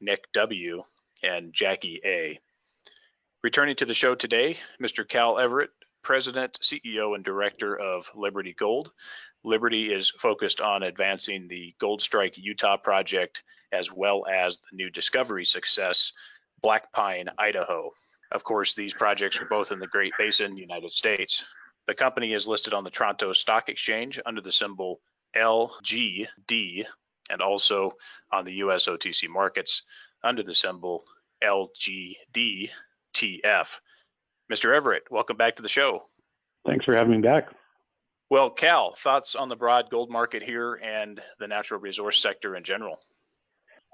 Nick W., and Jackie A. Returning to the show today, Mr. Cal Everett, President, CEO, and Director of Liberty Gold. Liberty is focused on advancing the Gold Strike Utah project as well as the new discovery success, Black Pine, Idaho. Of course, these projects are both in the Great Basin, United States. The company is listed on the Toronto Stock Exchange under the symbol LGD and also on the US OTC markets under the symbol LGDTF. Mr. Everett, welcome back to the show. Thanks for having me back. Well, Cal, thoughts on the broad gold market here and the natural resource sector in general?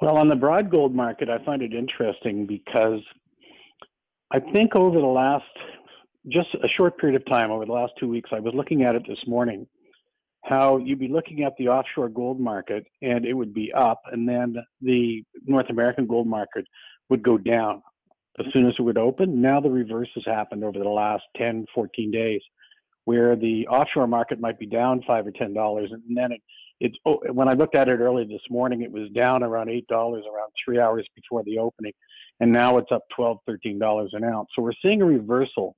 Well, on the broad gold market, I find it interesting because I think over the last, just a short period of time, over the last two weeks, I was looking at it this morning, how you'd be looking at the offshore gold market and it would be up, and then the North American gold market would go down as soon as it would open. Now the reverse has happened over the last 10, 14 days, where the offshore market might be down five or ten dollars, and then it, it's oh, when I looked at it early this morning, it was down around eight dollars around three hours before the opening, and now it's up 12, 13 dollars an ounce. So we're seeing a reversal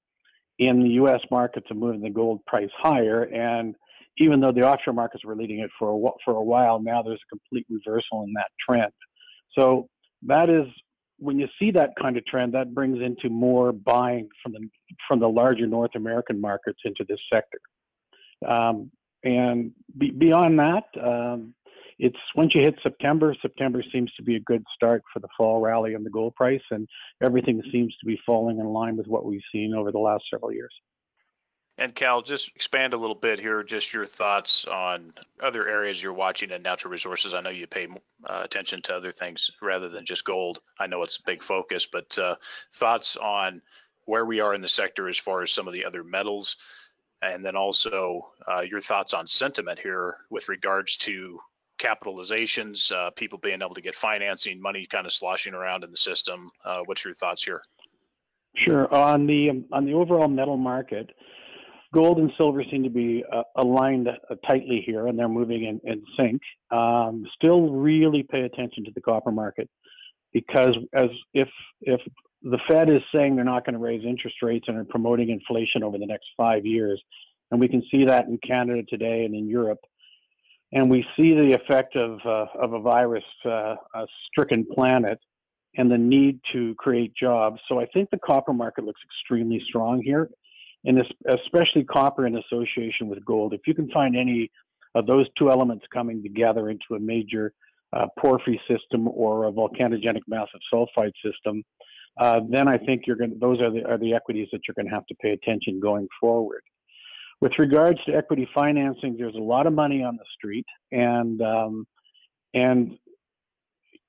in the U.S. market of moving the gold price higher, and even though the offshore markets were leading it for a, for a while, now there's a complete reversal in that trend. So that is when you see that kind of trend, that brings into more buying from the from the larger North American markets into this sector. Um, and be, beyond that, um, it's once you hit September, September seems to be a good start for the fall rally on the gold price, and everything seems to be falling in line with what we've seen over the last several years. And Cal, just expand a little bit here, just your thoughts on other areas you're watching in natural resources. I know you pay uh, attention to other things rather than just gold. I know it's a big focus, but uh, thoughts on where we are in the sector as far as some of the other metals, and then also uh, your thoughts on sentiment here with regards to capitalizations, uh, people being able to get financing, money kind of sloshing around in the system. Uh, what's your thoughts here? Sure. On the um, on the overall metal market, gold and silver seem to be uh, aligned uh, tightly here, and they're moving in, in sync. Um, still, really pay attention to the copper market because as if if the Fed is saying they're not going to raise interest rates and are promoting inflation over the next five years, and we can see that in Canada today and in Europe, and we see the effect of uh, of a virus uh, stricken planet and the need to create jobs. So I think the copper market looks extremely strong here and especially copper in association with gold. If you can find any of those two elements coming together into a major uh, porphyry system or a volcanogenic massive sulfide system, uh, then I think you're going. Those are the are the equities that you're going to have to pay attention going forward. With regards to equity financing, there's a lot of money on the street, and um, and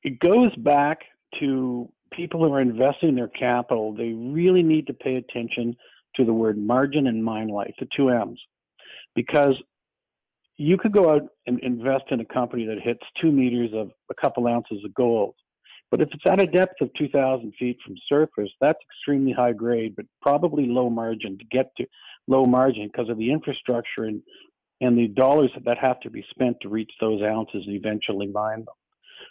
it goes back to people who are investing their capital. They really need to pay attention to the word margin and mine life, the two M's, because you could go out and invest in a company that hits two meters of a couple ounces of gold. But if it's at a depth of 2,000 feet from surface, that's extremely high grade, but probably low margin to get to low margin because of the infrastructure and, and the dollars that have to be spent to reach those ounces and eventually mine them.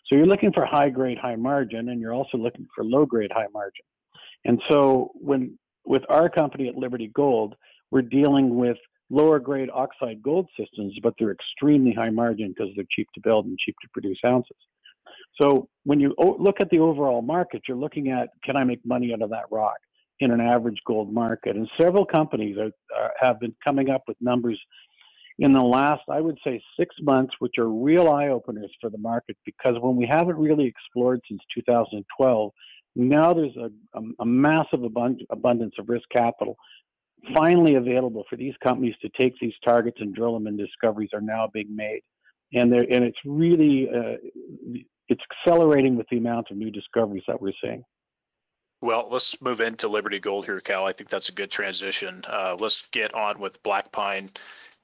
So you're looking for high grade, high margin, and you're also looking for low grade, high margin. And so when with our company at Liberty Gold, we're dealing with lower grade oxide gold systems, but they're extremely high margin because they're cheap to build and cheap to produce ounces. So when you look at the overall market, you're looking at can I make money out of that rock in an average gold market? And several companies are, are, have been coming up with numbers in the last, I would say, six months, which are real eye openers for the market because when we haven't really explored since 2012, now there's a, a, a massive abund- abundance of risk capital finally available for these companies to take these targets and drill them, and discoveries are now being made. And and it's really uh, it's accelerating with the amount of new discoveries that we're seeing. Well, let's move into Liberty Gold here, Cal. I think that's a good transition. Uh, let's get on with Black Pine.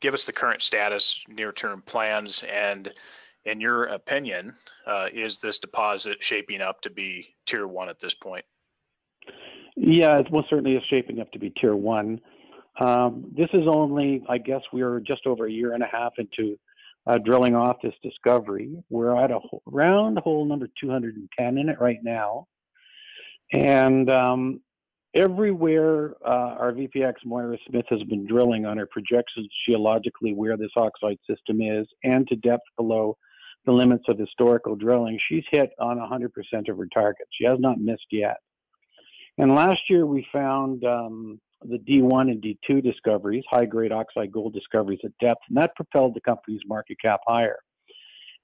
Give us the current status, near-term plans, and in your opinion, uh, is this deposit shaping up to be tier one at this point? Yeah, it most certainly is shaping up to be tier one. Um, this is only, I guess, we are just over a year and a half into uh, drilling off this discovery. We're at a round hole number 210 in it right now. And um, everywhere uh, our VPX Moira Smith has been drilling on her projections geologically where this oxide system is and to depth below the limits of historical drilling, she's hit on 100% of her targets. She has not missed yet. And last year we found um, the D1 and D2 discoveries, high grade oxide gold discoveries at depth, and that propelled the company's market cap higher.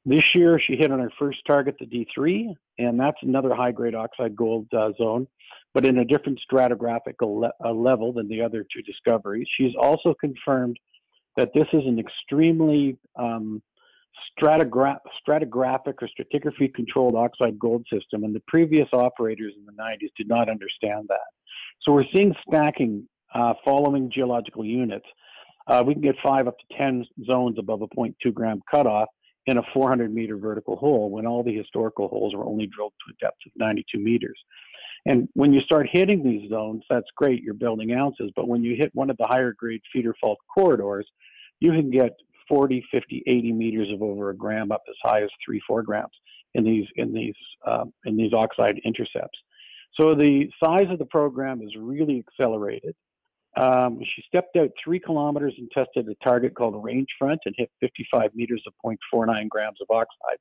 This year, she hit on her first target, the D3, and that's another high grade oxide gold uh, zone, but in a different stratigraphical le- uh, level than the other two discoveries. She's also confirmed that this is an extremely um, stratigra- stratigraphic or stratigraphy controlled oxide gold system, and the previous operators in the 90s did not understand that. So we're seeing stacking uh, following geological units. Uh, we can get five up to 10 zones above a 0.2 gram cutoff in a 400 meter vertical hole when all the historical holes were only drilled to a depth of 92 meters. And when you start hitting these zones, that's great, you're building ounces. But when you hit one of the higher grade feeder fault corridors, you can get 40, 50, 80 meters of over a gram up as high as three, four grams in these in these uh, in these oxide intercepts. So the size of the program is really accelerated. Um, she stepped out three kilometers and tested a target called range front and hit 55 meters of 0.49 grams of oxide.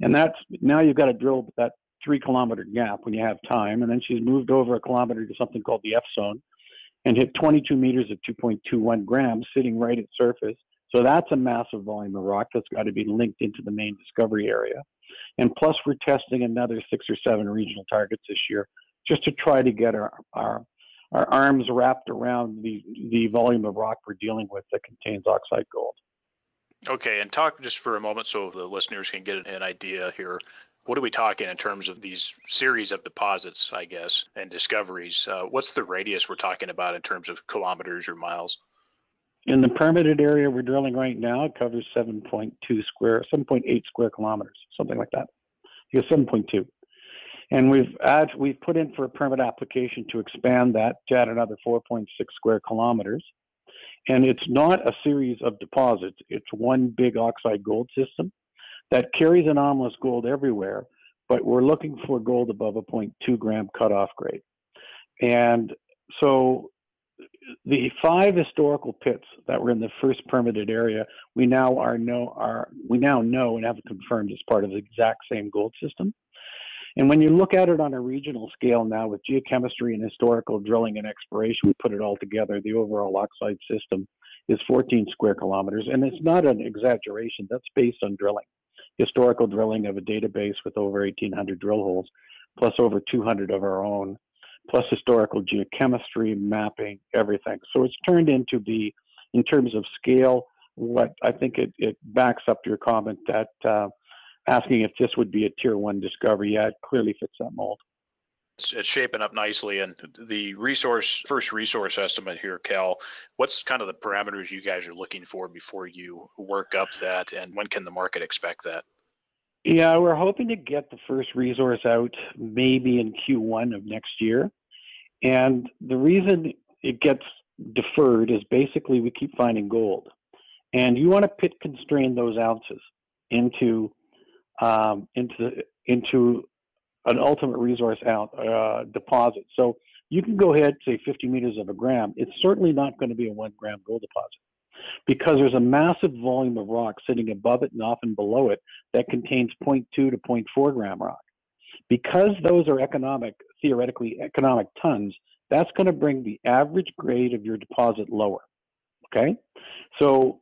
And that's now you've got to drill that three kilometer gap when you have time. And then she's moved over a kilometer to something called the F zone and hit 22 meters of 2.21 grams sitting right at surface. So that's a massive volume of rock that's got to be linked into the main discovery area. And plus, we're testing another six or seven regional targets this year just to try to get our, our, our arms wrapped around the, the volume of rock we're dealing with that contains oxide gold. Okay, and talk just for a moment so the listeners can get an idea here. What are we talking in terms of these series of deposits, I guess, and discoveries? Uh, what's the radius we're talking about in terms of kilometers or miles? In the permitted area we're drilling right now, it covers 7.2 square, 7.8 square kilometers, something like that. Yeah, 7.2. And we've add, we've put in for a permit application to expand that to add another 4.6 square kilometers. And it's not a series of deposits. It's one big oxide gold system that carries anomalous gold everywhere, but we're looking for gold above a 0.2 gram cutoff grade. And so the five historical pits that were in the first permitted area, we now are know are we now know and have confirmed as part of the exact same gold system. And when you look at it on a regional scale now with geochemistry and historical drilling and exploration, we put it all together, the overall oxide system is 14 square kilometers. And it's not an exaggeration, that's based on drilling. Historical drilling of a database with over 1,800 drill holes, plus over 200 of our own, plus historical geochemistry, mapping, everything. So it's turned into be, in terms of scale, what I think it, it backs up your comment that uh, asking if this would be a tier one discovery. Yeah, it clearly fits that mold. It's, it's shaping up nicely. And the resource, first resource estimate here, Cal, what's kind of the parameters you guys are looking for before you work up that? And when can the market expect that? Yeah, we're hoping to get the first resource out maybe in Q1 of next year. And the reason it gets deferred is basically we keep finding gold. And you want to pit constrain those ounces into um, into into an ultimate resource out uh, deposit. So you can go ahead, say 50 meters of a gram. It's certainly not going to be a one gram gold deposit because there's a massive volume of rock sitting above it and often below it that contains 0.2 to 0.4 gram rock. Because those are economic, theoretically economic tons, that's going to bring the average grade of your deposit lower. Okay? So,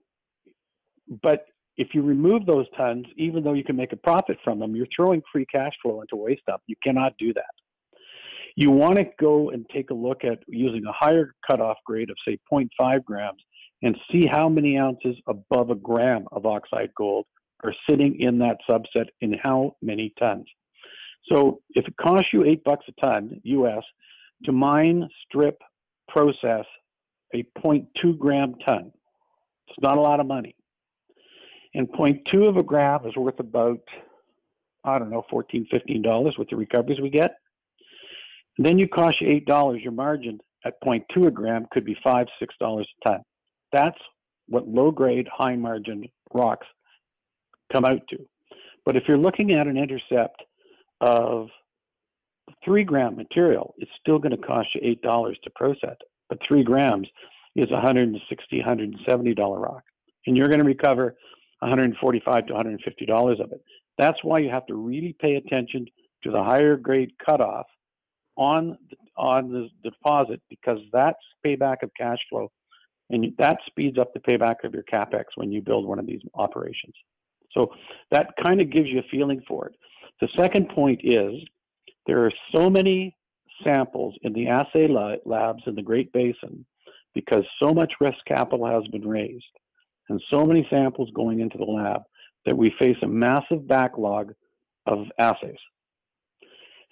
but if you remove those tons, even though you can make a profit from them, you're throwing free cash flow into waste dump. You cannot do that. You want to go and take a look at using a higher cutoff grade of, say, 0.5 grams and see how many ounces above a gram of oxide gold are sitting in that subset in how many tons. So if it costs you eight bucks a ton US to mine, strip, process a 0.2 gram ton, it's not a lot of money. And 0.2 of a gram is worth about, I don't know, 14, 15 dollars with the recoveries we get. And then you cost you eight dollars. Your margin at 0.2 a gram could be five, six dollars a ton. That's what low grade, high margin rocks come out to. But if you're looking at an intercept of three gram material, it's still going to cost you eight dollars to process. But three grams is $160, 170 dollar rock, and you're going to recover 145 to 150 dollars of it. That's why you have to really pay attention to the higher grade cutoff on on the deposit because that's payback of cash flow, and that speeds up the payback of your capex when you build one of these operations. So that kind of gives you a feeling for it. The second point is there are so many samples in the assay labs in the Great Basin because so much risk capital has been raised and so many samples going into the lab that we face a massive backlog of assays.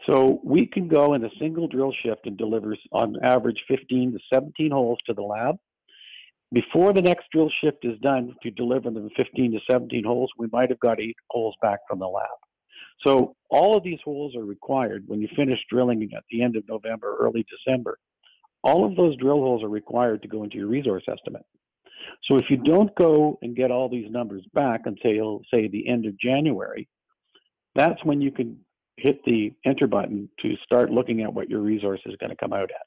So we can go in a single drill shift and deliver on average 15 to 17 holes to the lab. Before the next drill shift is done to deliver the 15 to 17 holes, we might have got eight holes back from the lab. So all of these holes are required when you finish drilling at the end of November, early December. All of those drill holes are required to go into your resource estimate. So if you don't go and get all these numbers back until say the end of January, that's when you can hit the enter button to start looking at what your resource is going to come out at.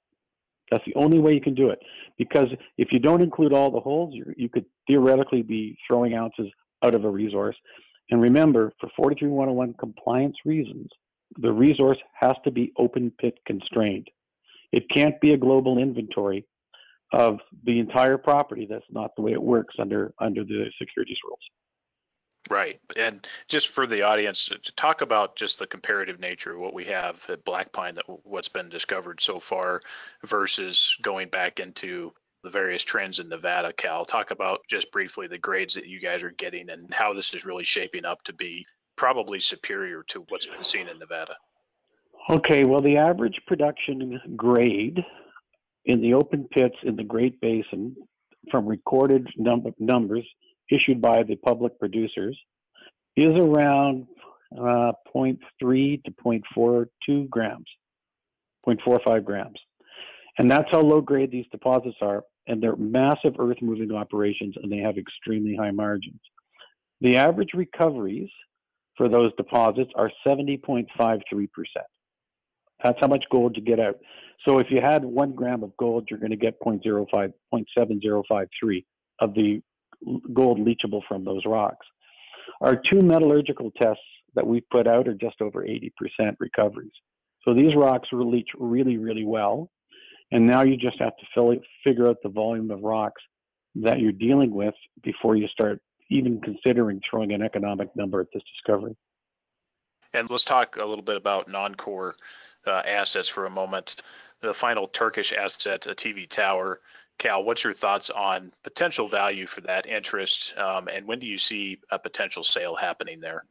That's the only way you can do it. Because if you don't include all the holes, you, could theoretically be throwing ounces out of a resource. And remember, for 43101 compliance reasons, the resource has to be open pit constrained. It can't be a global inventory of the entire property. That's not the way it works under under the securities rules. Right. And just for the audience to talk about just the comparative nature of what we have at Black Pine that what's been discovered so far versus going back into the various trends in Nevada, Cal. Talk about just briefly the grades that you guys are getting and how this is really shaping up to be probably superior to what's been seen in Nevada. Okay, well, the average production grade in the open pits in the Great Basin from recorded num- numbers issued by the public producers is around uh, 0.3 to 0.42 grams, 0.45 grams. And that's how low grade these deposits are. And they're massive earth moving operations and they have extremely high margins. The average recoveries for those deposits are 70.53%. That's how much gold you get out. So if you had one gram of gold, you're going to get 0.05, 0.7053 of the gold leachable from those rocks. Our two metallurgical tests that we put out are just over 80% recoveries. So these rocks leach really, really well. And now you just have to it, figure out the volume of rocks that you're dealing with before you start even considering throwing an economic number at this discovery. And let's talk a little bit about non-core uh, assets for a moment. The final Turkish asset, a TV tower. Cal, what's your thoughts on potential value for that interest, um, and when do you see a potential sale happening there?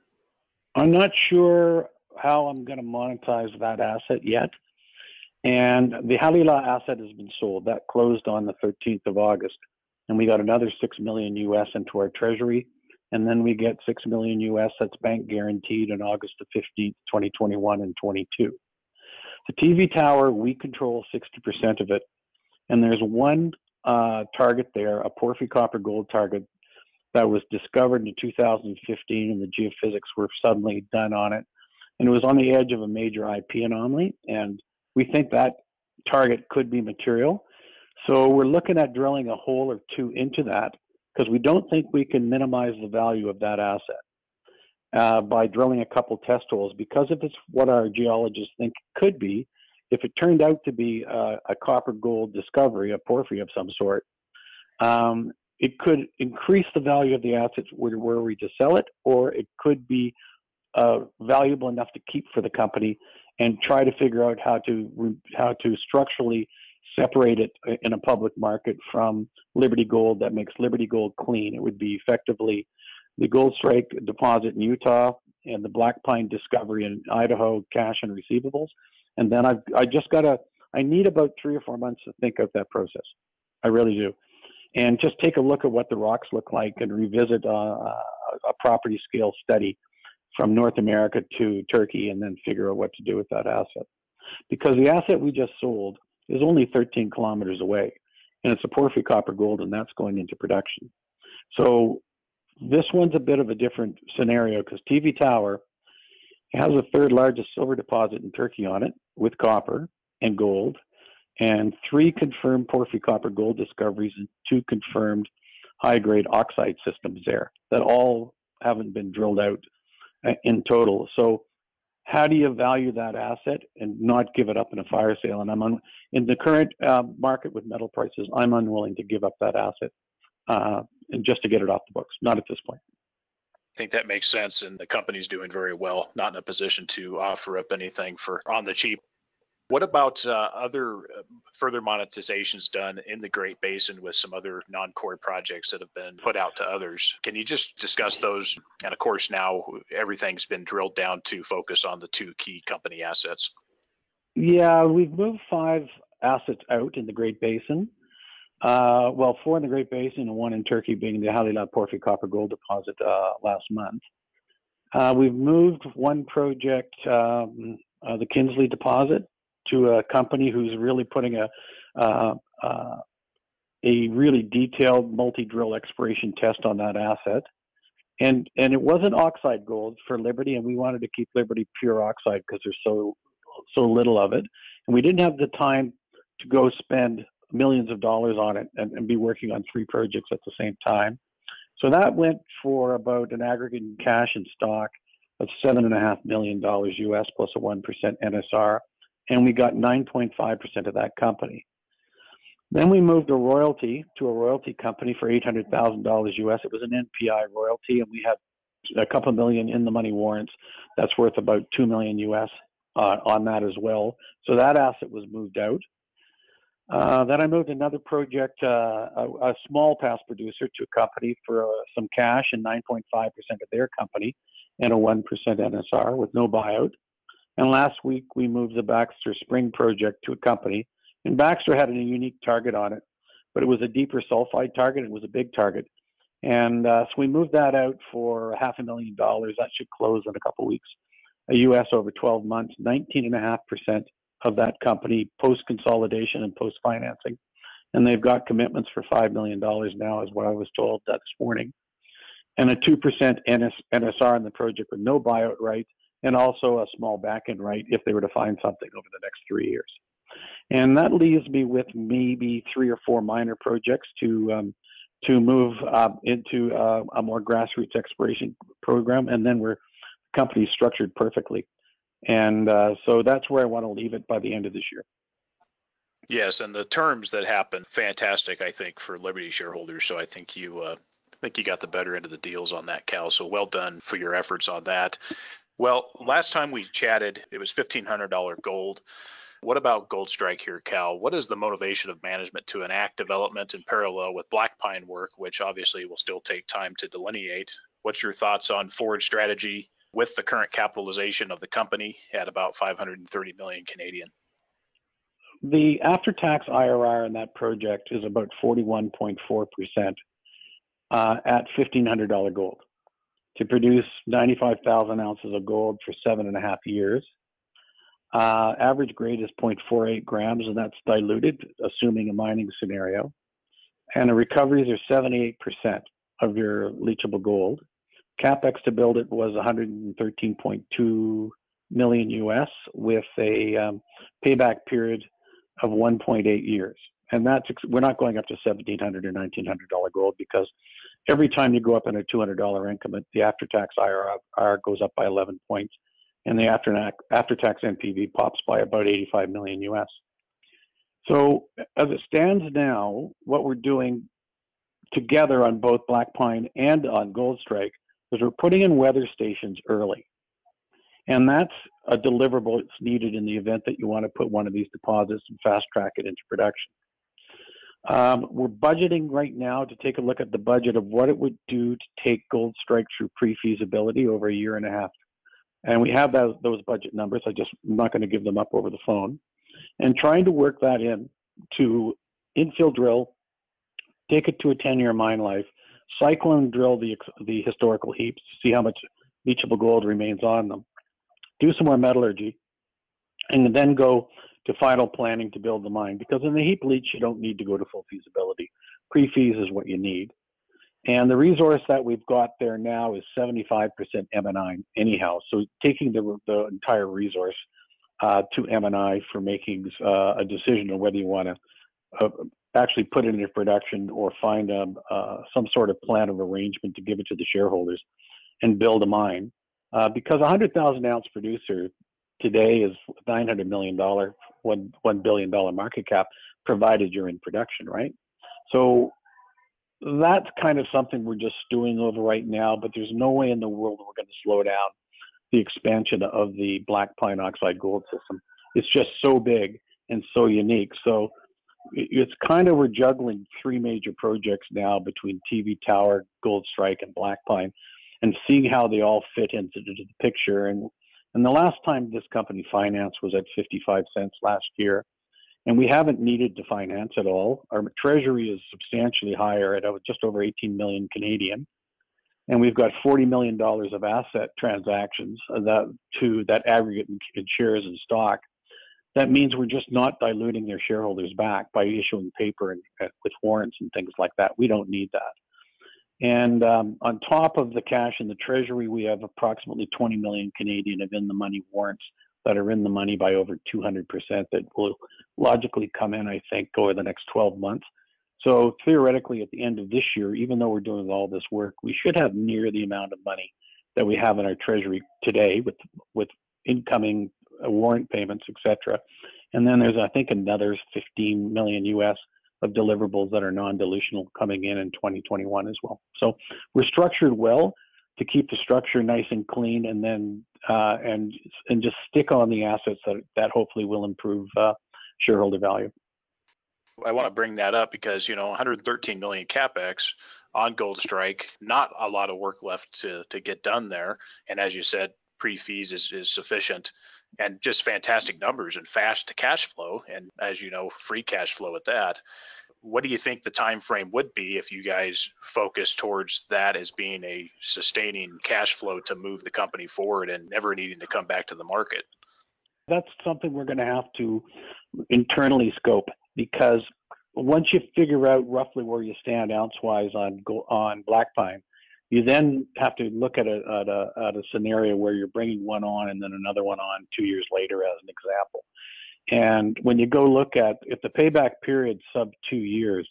I'm not sure how I'm going to monetize that asset yet. And the Halila asset has been sold. That closed on the 13th of August. And we got another 6 million US into our treasury. And then we get 6 million US that's bank guaranteed on August the 15th, 2021 and 22. The TV tower, we control 60% of it. And there's one uh, target there, a porphyry copper gold target that was discovered in 2015, and the geophysics were suddenly done on it. And it was on the edge of a major IP anomaly. And we think that target could be material. So we're looking at drilling a hole or two into that because we don't think we can minimize the value of that asset uh, by drilling a couple test holes because if it's what our geologists think it could be, if it turned out to be a, a copper gold discovery, a porphyry of some sort, um, it could increase the value of the assets were, were we to sell it, or it could be uh, valuable enough to keep for the company and try to figure out how to how to structurally separate it in a public market from Liberty Gold that makes Liberty Gold clean. It would be effectively the Gold Strike deposit in Utah, and the Black Pine discovery in Idaho, cash and receivables. And then I've I just got to I need about three or four months to think out that process. I really do, and just take a look at what the rocks look like and revisit uh, a property scale study from North America to Turkey, and then figure out what to do with that asset. Because the asset we just sold is only 13 kilometers away, and it's a porphyry copper gold, and that's going into production. So this one's a bit of a different scenario because TV Tower has the third largest silver deposit in Turkey on it with copper and gold, and three confirmed porphyry copper gold discoveries and two confirmed high grade oxide systems there that all haven't been drilled out uh, in total. So, how do you value that asset and not give it up in a fire sale? And I'm un- in the current uh, market with metal prices, I'm unwilling to give up that asset uh, just to get it off the books. Not at this point. I think that makes sense, and the company's doing very well, not in a position to offer up anything for on the cheap. What about uh, other uh, further monetizations done in the Great Basin with some other non-core projects that have been put out to others? Can you just discuss those? And of course, now everything's been drilled down to focus on the two key company assets. Yeah, we've moved five assets out in the Great Basin. Uh, well, four in the Great Basin and one in Turkey, being the Halilat Porphyry Copper Gold Deposit uh, last month. Uh, we've moved one project, um, uh, the Kinsley Deposit, to a company who's really putting a uh, uh, a really detailed multi-drill exploration test on that asset. And and it wasn't oxide gold for Liberty, and we wanted to keep Liberty pure oxide because there's so so little of it, and we didn't have the time to go spend millions of dollars on it and, and be working on three projects at the same time. So that went for about an aggregate in cash and stock of seven and a half million dollars US plus a one percent NSR, and we got 9.5 percent of that company. Then we moved a royalty to a royalty company for eight hundred thousand dollars US. It was an NPI royalty, and we had a couple million in the money warrants. That's worth about two million US uh, on that as well. So that asset was moved out. Uh, then I moved another project, uh, a, a, small past producer, to a company for uh, some cash and 9.5% of their company and a 1% NSR with no buyout. And last week we moved the Baxter Spring project to a company. And Baxter had a unique target on it, but it was a deeper sulfide target. It was a big target. And uh, so we moved that out for half a million dollars. That should close in a couple weeks. A US over 12 months, 19.5% of that company post consolidation and post financing. And they've got commitments for $5 million now, is what I was told this morning. And a 2% NS, NSR in the project with no buyout right, and also a small back end right if they were to find something over the next three years. And that leaves me with maybe three or four minor projects to um, to move uh, into uh, a more grassroots exploration program, and then we're company structured perfectly. And uh, so that's where I want to leave it by the end of this year. Yes, and the terms that happen, fantastic, I think, for Liberty shareholders. So I think you, uh, I think you got the better end of the deals on that, Cal. So well done for your efforts on that. Well, last time we chatted, it was fifteen hundred dollar gold. What about Gold Strike here, Cal? What is the motivation of management to enact development in parallel with Black Pine work, which obviously will still take time to delineate? What's your thoughts on forward strategy with the current capitalization of the company at about 530 million Canadian. The after-tax IRR in that project is about 41.4% uh, at $1,500 gold to produce 95,000 ounces of gold for seven and a half years. Uh, average grade is 0.48 grams, and that's diluted, assuming a mining scenario. And the recoveries are 78% of your leachable gold. Capex to build it was 113.2 million US with a um, payback period of 1.8 years. And that's we're not going up to 1700 or 1900 dollar gold because every time you go up in a 200 dollar increment, the after-tax IRR goes up by 11 points, and the after-tax NPV pops by about 85 million US. So as it stands now, what we're doing together on both Black Pine and on Gold Strike is we're putting in weather stations early. And that's a deliverable that's needed in the event that you want to put one of these deposits and fast track it into production. Um, we're budgeting right now to take a look at the budget of what it would do to take Gold Strike through pre-feasibility over a year and a half. And we have those, those budget numbers. I just I'm not going to give them up over the phone. And trying to work that in to infill drill, take it to a 10-year mine life, cyclone drill the the historical heaps, to see how much leachable gold remains on them, do some more metallurgy, and then go to final planning to build the mine. Because in the heap leach, you don't need to go to full feasibility. Pre-feas is what you need. And the resource that we've got there now is 75% M&I anyhow. So taking the, the entire resource uh, to M&I for making uh, a decision on whether you want to uh, actually put it into production or find a, uh, some sort of plan of arrangement to give it to the shareholders and build a mine. Uh, because a 100,000 ounce producer today is 900 million dollar, one one billion dollar market cap, provided you're in production, right? So that's kind of something we're just stewing over right now. But there's no way in the world we're going to slow down the expansion of the black pine oxide gold system. It's just so big and so unique. So it's kind of we're juggling three major projects now between TV Tower, Gold Strike, and Black Pine, and seeing how they all fit into the picture. And and the last time this company financed was at 55 cents last year. And we haven't needed to finance at all. Our treasury is substantially higher at uh, just over 18 million Canadian. And we've got 40 million dollars of asset transactions uh, that to that aggregate in shares and stock. That means we're just not diluting their shareholders back by issuing paper and with warrants and things like that. We don't need that. And um, on top of the cash in the treasury, we have approximately 20 million Canadian of in the money warrants that are in the money by over 200% that will logically come in, I think, over the next 12 months. So theoretically, at the end of this year, even though we're doing all this work, we should have near the amount of money that we have in our treasury today with with incoming uh, warrant payments, etc. And then there's, I think, another 15 million US of deliverables that are non-dilutional coming in in 2021 as well. So we're structured well to keep the structure nice and clean, and then uh, and and just stick on the assets that that hopefully will improve uh, shareholder value. I want to bring that up because you know 113 million capex on Gold Strike, not a lot of work left to to get done there, and as you said, pre-feas is, is sufficient and just fantastic numbers and fast to cash flow and as you know free cash flow at that. What do you think the time frame would be if you guys focus towards that as being a sustaining cash flow to move the company forward and never needing to come back to the market? That's something we're going to have to internally scope because once you figure out roughly where you stand ounce wise on on black pine you then have to look at a, at a, at a scenario where you're bringing one on and then another one on two years later as an example. And when you go look at if the payback period sub two years,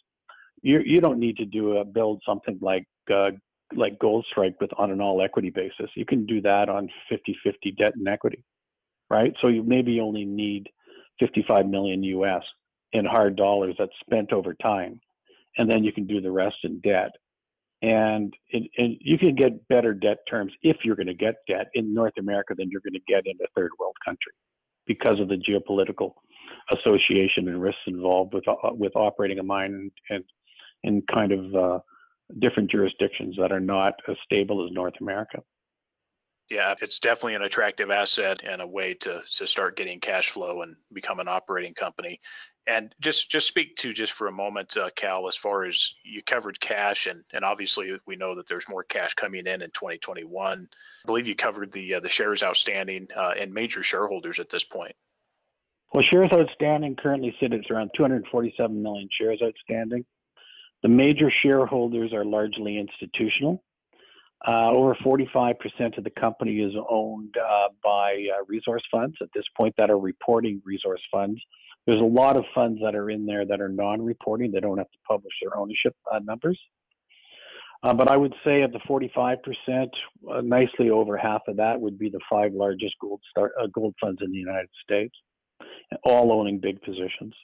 you you don't need to do a build something like uh, like Gold Strike with on an all equity basis. You can do that on 50-50 debt and equity, right? So you maybe only need 55 million US in hard dollars that's spent over time, and then you can do the rest in debt and, and, and you can get better debt terms if you're going to get debt in North America than you're going to get in a third world country because of the geopolitical association and risks involved with uh, with operating a mine and in kind of uh, different jurisdictions that are not as stable as North America. Yeah, it's definitely an attractive asset and a way to to start getting cash flow and become an operating company. And just just speak to just for a moment, uh, Cal, as far as you covered cash, and and obviously we know that there's more cash coming in in 2021. I believe you covered the uh, the shares outstanding uh, and major shareholders at this point. Well, shares outstanding currently sit at around 247 million shares outstanding. The major shareholders are largely institutional. Uh, over 45% of the company is owned uh, by uh, resource funds at this point that are reporting resource funds. There's a lot of funds that are in there that are non-reporting. They don't have to publish their ownership uh, numbers. Uh, but I would say of the 45%, uh, nicely over half of that would be the five largest gold, gold funds in the United States, all owning big positions.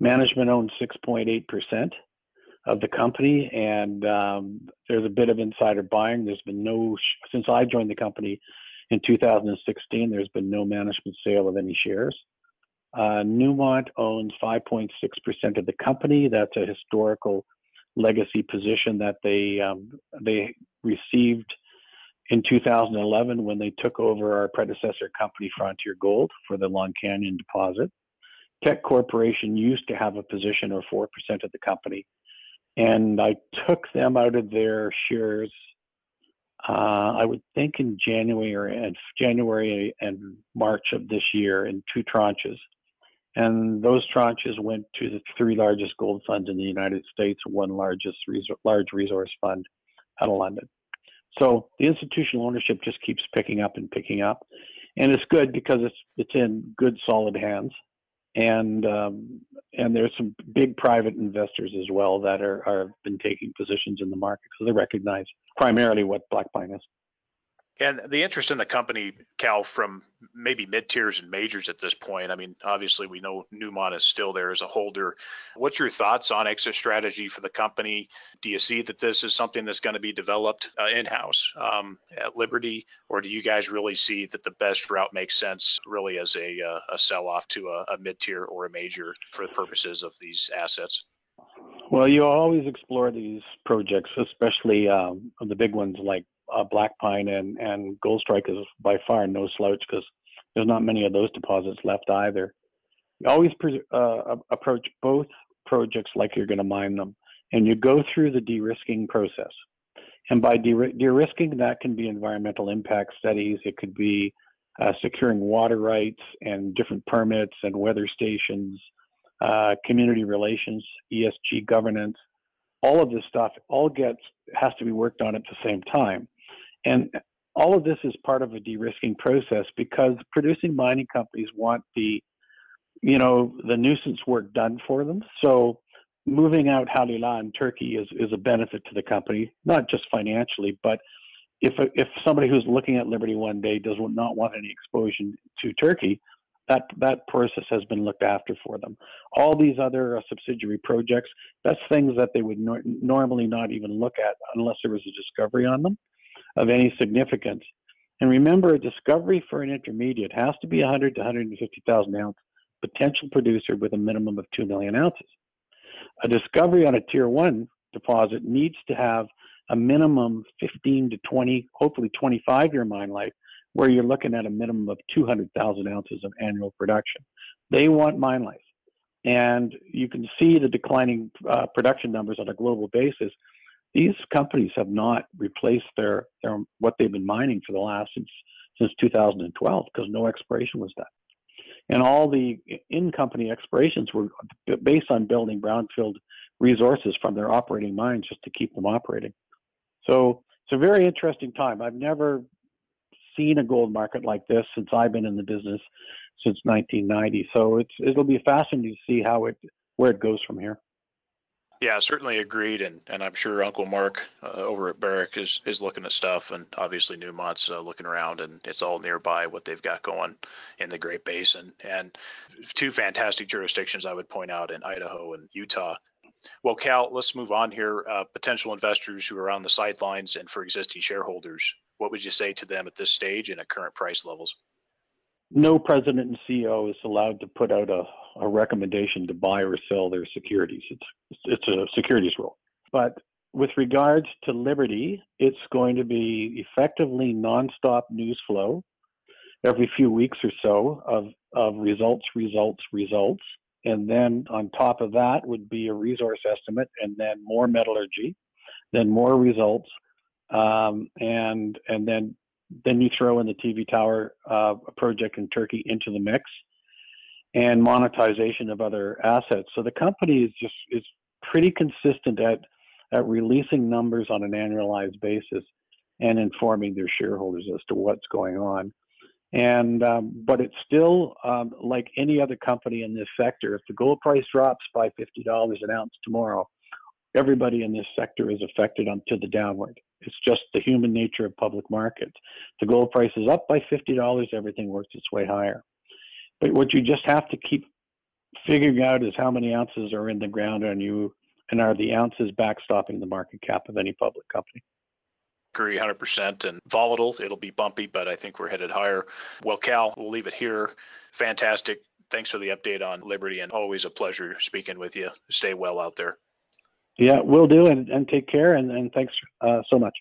Management owns 6.8% of the company, and um, there's a bit of insider buying. There's been no since I joined the company in 2016. There's been no management sale of any shares. Uh, Newmont owns 5.6% of the company. That's a historical legacy position that they um, they received in 2011 when they took over our predecessor company, Fronteer Gold, for the Long Canyon deposit. Teck Corporation used to have a position of 4% of the company. And I took them out of their shares, uh, I would think in January and January and March of this year in two tranches. And those tranches went to the three largest gold funds in the United States, one largest large resource fund out of London. So the institutional ownership just keeps picking up and picking up, and it's good because it's it's in good solid hands, and um, and there's some big private investors as well that are are been taking positions in the market because they recognize primarily what Black Pine is. And the interest in the company, Cal, from maybe mid tiers and majors at this point. I mean, obviously, we know Newmont is still there as a holder. What's your thoughts on exit strategy for the company? Do you see that this is something that's going to be developed uh, in house um, at Liberty, or do you guys really see that the best route makes sense really as a, uh, a sell off to a, a mid tier or a major for the purposes of these assets? Well, you always explore these projects, especially um, the big ones like uh, Black Pine and, and Goldstrike is by far no slouch because there's not many of those deposits left either. You always pre- uh, approach both projects like you're going to mine them, and you go through the de-risking process. And by de- de-risking, that can be environmental impact studies. It could be uh, securing water rights and different permits and weather stations, uh, community relations, ESG governance. All of this stuff all gets has to be worked on at the same time. And all of this is part of a de-risking process because producing mining companies want the, you know, the nuisance work done for them. So moving out Halila in Turkey is, is a benefit to the company, not just financially, but if if somebody who's looking at Liberty one day does not want any exposure to Turkey, that that process has been looked after for them. All these other uh, subsidiary projects, that's things that they would no- normally not even look at unless there was a discovery on them of any significance. And remember, a discovery for an intermediate has to be 100 to 150,000 ounce potential producer with a minimum of 2 million ounces. A discovery on a tier one deposit needs to have a minimum 15 to 20, hopefully 25 year mine life, where you're looking at a minimum of 200,000 ounces of annual production. They want mine life. And you can see the declining uh, production numbers on a global basis these companies have not replaced their, their what they've been mining for the last since since 2012 because no exploration was done. And all the in-company explorations were based on building brownfield resources from their operating mines just to keep them operating. So it's a very interesting time. I've never seen a gold market like this since I've been in the business since 1990. So it's it'll be fascinating to see how it where it goes from here. Yeah, certainly agreed, and and I'm sure Uncle Mark uh, over at Barrick is is looking at stuff, and obviously Newmont's uh, looking around, and it's all nearby what they've got going in the Great Basin, and two fantastic jurisdictions I would point out in Idaho and Utah. Well, Cal, let's move on here. Uh, potential investors who are on the sidelines, and for existing shareholders, what would you say to them at this stage and at current price levels? no president and CEO is allowed to put out a, a recommendation to buy or sell their securities. It's it's a securities rule. But with regards to Liberty, it's going to be effectively nonstop news flow every few weeks or so of, of results, results, results. And then on top of that would be a resource estimate and then more metallurgy, then more results, um, and and then then you throw in the TV tower uh, project in Turkey into the mix and monetization of other assets. So the company is just is pretty consistent at at releasing numbers on an annualized basis and informing their shareholders as to what's going on. And um, but it's still um, like any other company in this sector. If the gold price drops by fifty dollars an ounce tomorrow, everybody in this sector is affected on to the downward. It's just the human nature of public markets. The gold price is up by $50, everything works its way higher. But what you just have to keep figuring out is how many ounces are in the ground and you and are the ounces backstopping the market cap of any public company agree 100% and volatile it'll be bumpy but i think we're headed higher well cal we'll leave it here fantastic thanks for the update on Liberty and always a pleasure speaking with you. Stay well out there. Yeah, we will do, and, and take care, and, and thanks uh, so much.